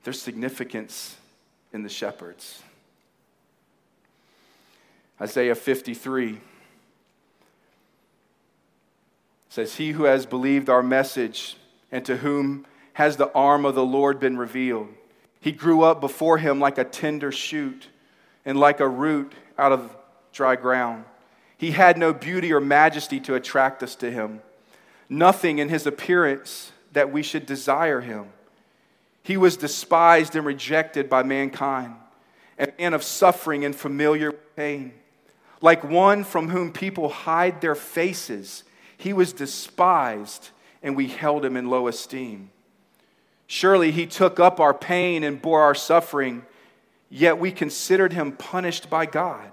There's significance in the shepherds. Isaiah 53 says, He who has believed our message and to whom has the arm of the Lord been revealed. He grew up before him like a tender shoot and like a root out of dry ground. He had no beauty or majesty to attract us to him, nothing in his appearance that we should desire him. He was despised and rejected by mankind, a man of suffering and familiar pain. Like one from whom people hide their faces, he was despised, and we held him in low esteem. Surely he took up our pain and bore our suffering, yet we considered him punished by God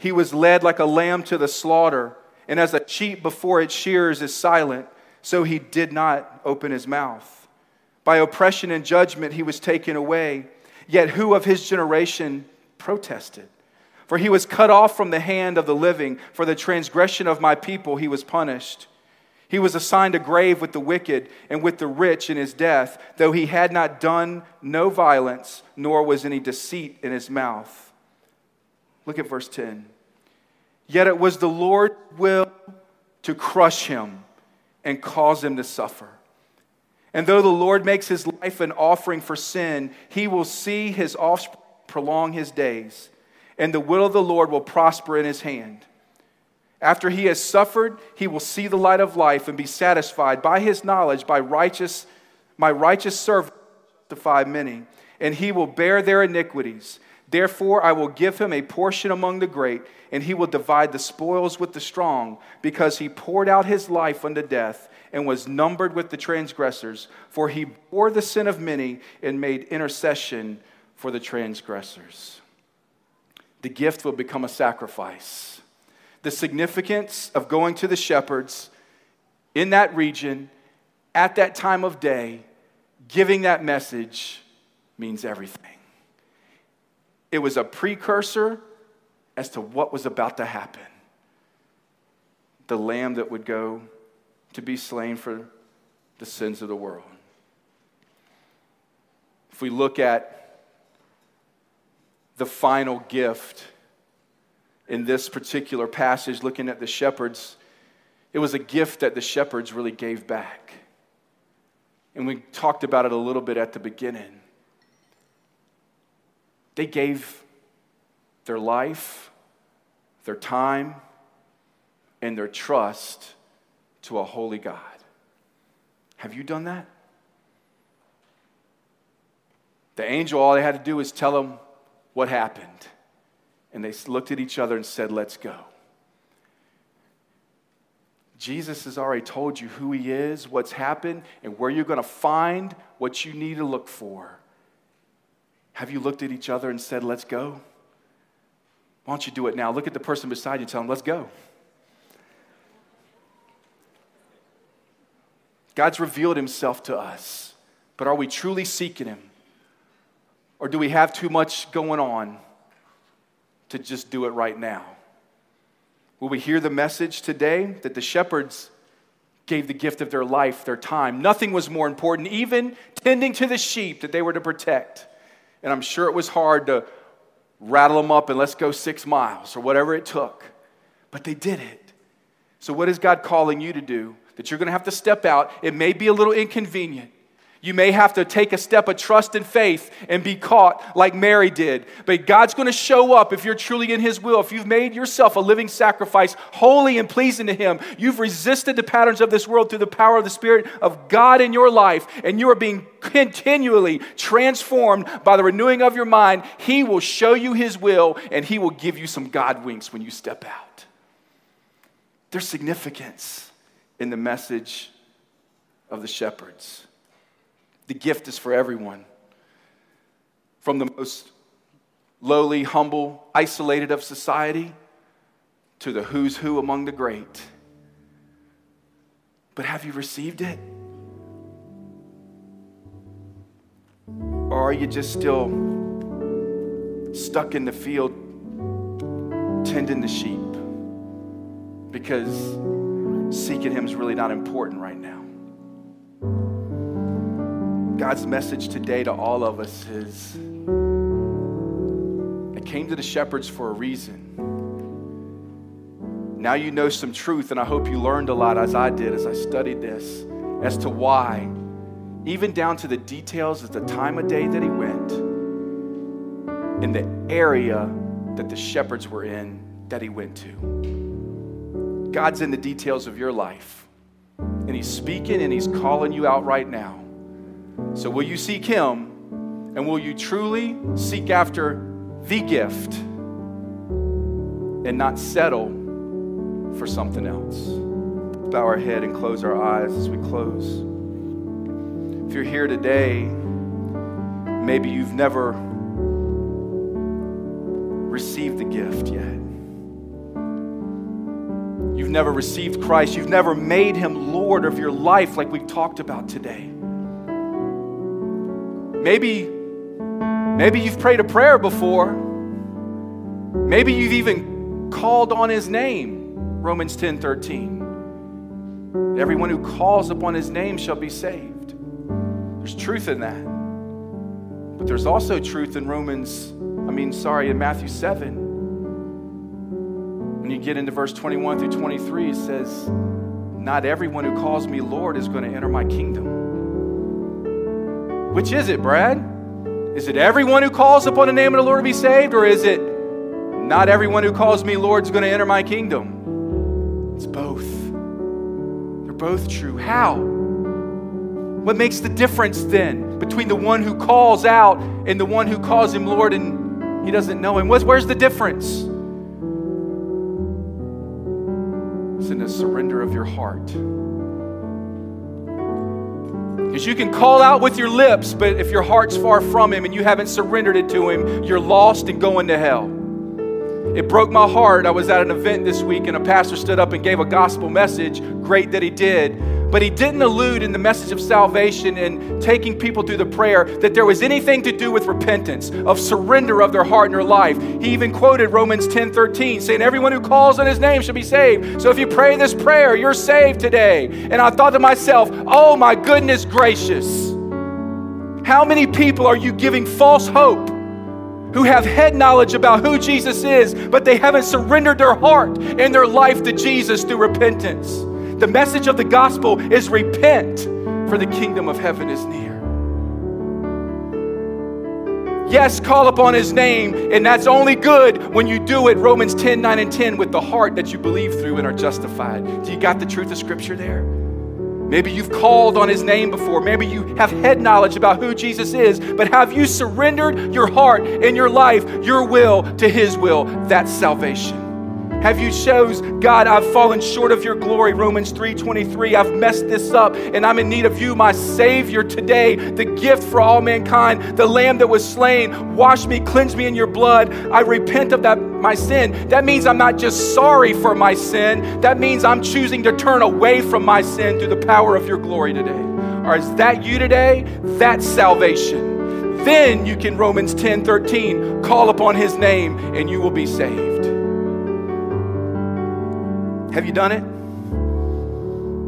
He was led like a lamb to the slaughter, and as a sheep before its shears is silent, so he did not open his mouth. By oppression and judgment he was taken away. Yet who of his generation protested? For he was cut off from the hand of the living. For the transgression of my people he was punished. He was assigned a grave with the wicked and with the rich in his death, though he had not done no violence, nor was any deceit in his mouth. Look at verse 10. Yet it was the Lord's will to crush him and cause him to suffer. And though the Lord makes his life an offering for sin, he will see his offspring prolong his days, and the will of the Lord will prosper in his hand. After he has suffered, he will see the light of life and be satisfied by his knowledge, by righteous, my righteous servant justify many, and he will bear their iniquities. Therefore, I will give him a portion among the great, and he will divide the spoils with the strong, because he poured out his life unto death and was numbered with the transgressors. For he bore the sin of many and made intercession for the transgressors. The gift will become a sacrifice. The significance of going to the shepherds in that region at that time of day, giving that message, means everything. It was a precursor as to what was about to happen. The lamb that would go to be slain for the sins of the world. If we look at the final gift in this particular passage, looking at the shepherds, it was a gift that the shepherds really gave back. And we talked about it a little bit at the beginning. They gave their life, their time, and their trust to a holy God. Have you done that? The angel, all they had to do was tell them what happened. And they looked at each other and said, Let's go. Jesus has already told you who he is, what's happened, and where you're going to find what you need to look for. Have you looked at each other and said, Let's go? Why don't you do it now? Look at the person beside you and tell them, Let's go. God's revealed himself to us, but are we truly seeking him? Or do we have too much going on to just do it right now? Will we hear the message today that the shepherds gave the gift of their life, their time? Nothing was more important, even tending to the sheep that they were to protect. And I'm sure it was hard to rattle them up and let's go six miles or whatever it took. But they did it. So, what is God calling you to do? that you're going to have to step out. It may be a little inconvenient. You may have to take a step of trust and faith and be caught like Mary did. But God's going to show up if you're truly in His will. If you've made yourself a living sacrifice, holy and pleasing to Him, you've resisted the patterns of this world through the power of the Spirit of God in your life, and you are being continually transformed by the renewing of your mind, He will show you His will and He will give you some God winks when you step out. There's significance in the message of the shepherds. The gift is for everyone. From the most lowly, humble, isolated of society to the who's who among the great. But have you received it? Or are you just still stuck in the field tending the sheep? Because seeking Him is really not important right now. God's message today to all of us is I came to the shepherds for a reason. Now you know some truth, and I hope you learned a lot as I did as I studied this as to why, even down to the details of the time of day that he went, in the area that the shepherds were in that he went to. God's in the details of your life. And He's speaking and He's calling you out right now. So, will you seek Him? And will you truly seek after the gift and not settle for something else? Bow our head and close our eyes as we close. If you're here today, maybe you've never received the gift yet. You've never received Christ. You've never made him Lord of your life like we've talked about today. Maybe, maybe you've prayed a prayer before. Maybe you've even called on his name. Romans 10 13. Everyone who calls upon his name shall be saved. There's truth in that. But there's also truth in Romans, I mean, sorry, in Matthew 7 When you get into verse 21 through 23, it says, Not everyone who calls me Lord is going to enter my kingdom. Which is it, Brad? Is it everyone who calls upon the name of the Lord to be saved, or is it not everyone who calls me Lord is going to enter my kingdom? It's both. They're both true. How? What makes the difference then between the one who calls out and the one who calls him Lord and he doesn't know him? Where's the difference? It's in the surrender of your heart. Because you can call out with your lips, but if your heart's far from Him and you haven't surrendered it to Him, you're lost and going to hell. It broke my heart. I was at an event this week and a pastor stood up and gave a gospel message. Great that he did. But he didn't allude in the message of salvation and taking people through the prayer that there was anything to do with repentance, of surrender of their heart and their life. He even quoted Romans 10 13, saying, Everyone who calls on his name shall be saved. So if you pray this prayer, you're saved today. And I thought to myself, Oh my goodness gracious. How many people are you giving false hope? Who have head knowledge about who Jesus is, but they haven't surrendered their heart and their life to Jesus through repentance. The message of the gospel is repent, for the kingdom of heaven is near. Yes, call upon his name, and that's only good when you do it, Romans 10 9 and 10, with the heart that you believe through and are justified. Do you got the truth of Scripture there? Maybe you've called on his name before. Maybe you have head knowledge about who Jesus is, but have you surrendered your heart and your life, your will to his will? That's salvation. Have you chose, God, I've fallen short of your glory, Romans 3:23. I've messed this up and I'm in need of you, my savior today, the gift for all mankind, the lamb that was slain. Wash me, cleanse me in your blood. I repent of that my sin. That means I'm not just sorry for my sin. That means I'm choosing to turn away from my sin through the power of your glory today. Or is that you today? That's salvation. Then you can Romans 10:13 call upon his name and you will be saved. Have you done it?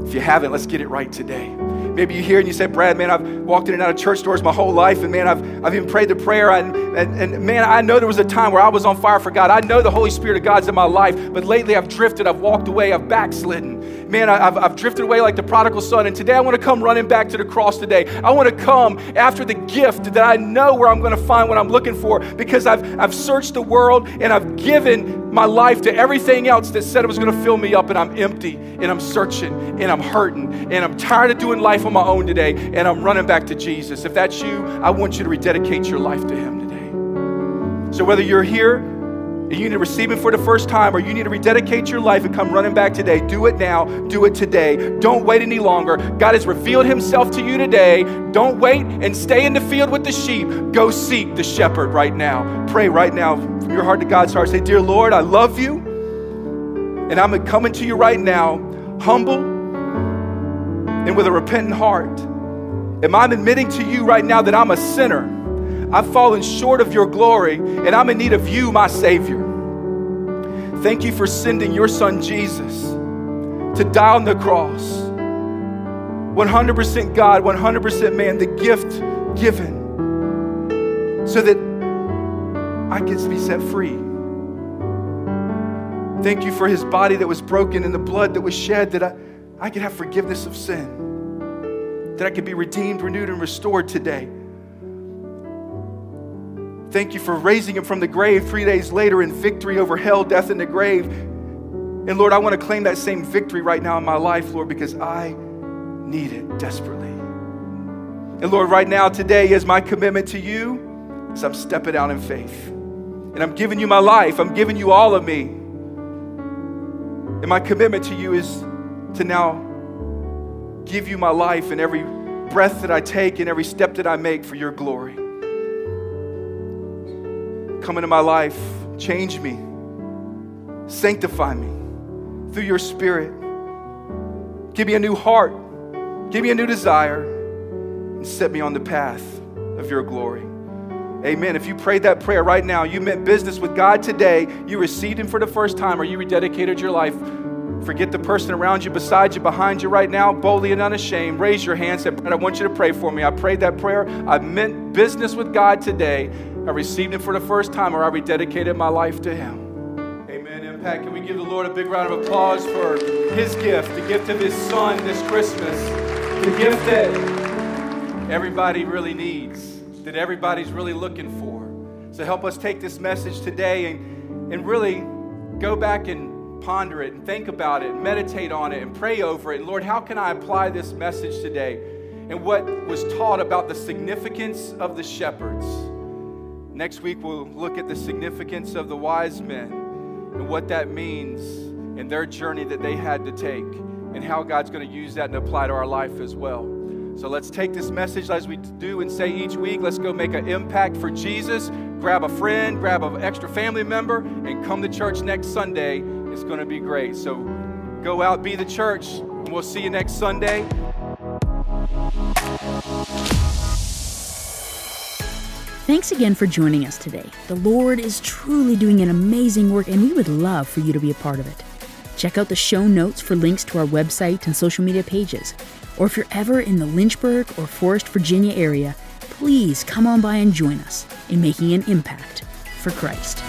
If you haven't, let's get it right today. Maybe you hear and you say, Brad, man, I've walked in and out of church doors my whole life, and man, I've, I've even prayed the prayer. And, and, and man, I know there was a time where I was on fire for God. I know the Holy Spirit of God's in my life, but lately I've drifted, I've walked away, I've backslidden. Man, I've, I've drifted away like the prodigal son, and today I want to come running back to the cross today. I want to come after the gift that I know where I'm going to find what I'm looking for because I've, I've searched the world and I've given my life to everything else that said it was going to fill me up, and I'm empty, and I'm searching, and I'm hurting, and I'm tired of doing life on my own today, and I'm running back to Jesus. If that's you, I want you to rededicate your life to Him today. So whether you're here and you need to receive Him for the first time, or you need to rededicate your life and come running back today, do it now, do it today. Don't wait any longer. God has revealed Himself to you today. Don't wait and stay in the field with the sheep. Go seek the shepherd right now. Pray right now from your heart to God's heart. Say, Dear Lord, I love you, and I'm coming to you right now, humble and with a repentant heart. Am I'm admitting to you right now that I'm a sinner. I've fallen short of your glory, and I'm in need of you, my Savior. Thank you for sending your Son Jesus to die on the cross. 100% God, 100% man, the gift given so that I can be set free. Thank you for his body that was broken and the blood that was shed that I, I could have forgiveness of sin, that I could be redeemed, renewed, and restored today. Thank you for raising him from the grave three days later in victory over hell, death, and the grave. And Lord, I want to claim that same victory right now in my life, Lord, because I need it desperately. And Lord, right now, today is my commitment to you as I'm stepping out in faith. And I'm giving you my life, I'm giving you all of me. And my commitment to you is to now give you my life and every breath that I take and every step that I make for your glory. Come into my life, change me, sanctify me through your spirit. Give me a new heart, give me a new desire, and set me on the path of your glory. Amen. If you prayed that prayer right now, you meant business with God today, you received Him for the first time, or you rededicated your life. Forget the person around you, beside you, behind you right now, boldly and unashamed. Raise your hand. Say, I want you to pray for me. I prayed that prayer. I meant business with God today. I received Him for the first time, or I rededicated my life to Him. Amen. Impact. Can we give the Lord a big round of applause for his gift, the gift of his son this Christmas, the gift that everybody really needs, that everybody's really looking for. So help us take this message today and, and really go back and ponder it and think about it, and meditate on it and pray over it. And Lord, how can I apply this message today? And what was taught about the significance of the shepherds. Next week, we'll look at the significance of the wise men and what that means in their journey that they had to take and how God's going to use that and apply to our life as well. So let's take this message as we do and say each week. Let's go make an impact for Jesus. Grab a friend, grab an extra family member, and come to church next Sunday. It's going to be great. So go out, be the church, and we'll see you next Sunday. Thanks again for joining us today. The Lord is truly doing an amazing work, and we would love for you to be a part of it. Check out the show notes for links to our website and social media pages. Or if you're ever in the Lynchburg or Forest, Virginia area, please come on by and join us in making an impact for Christ.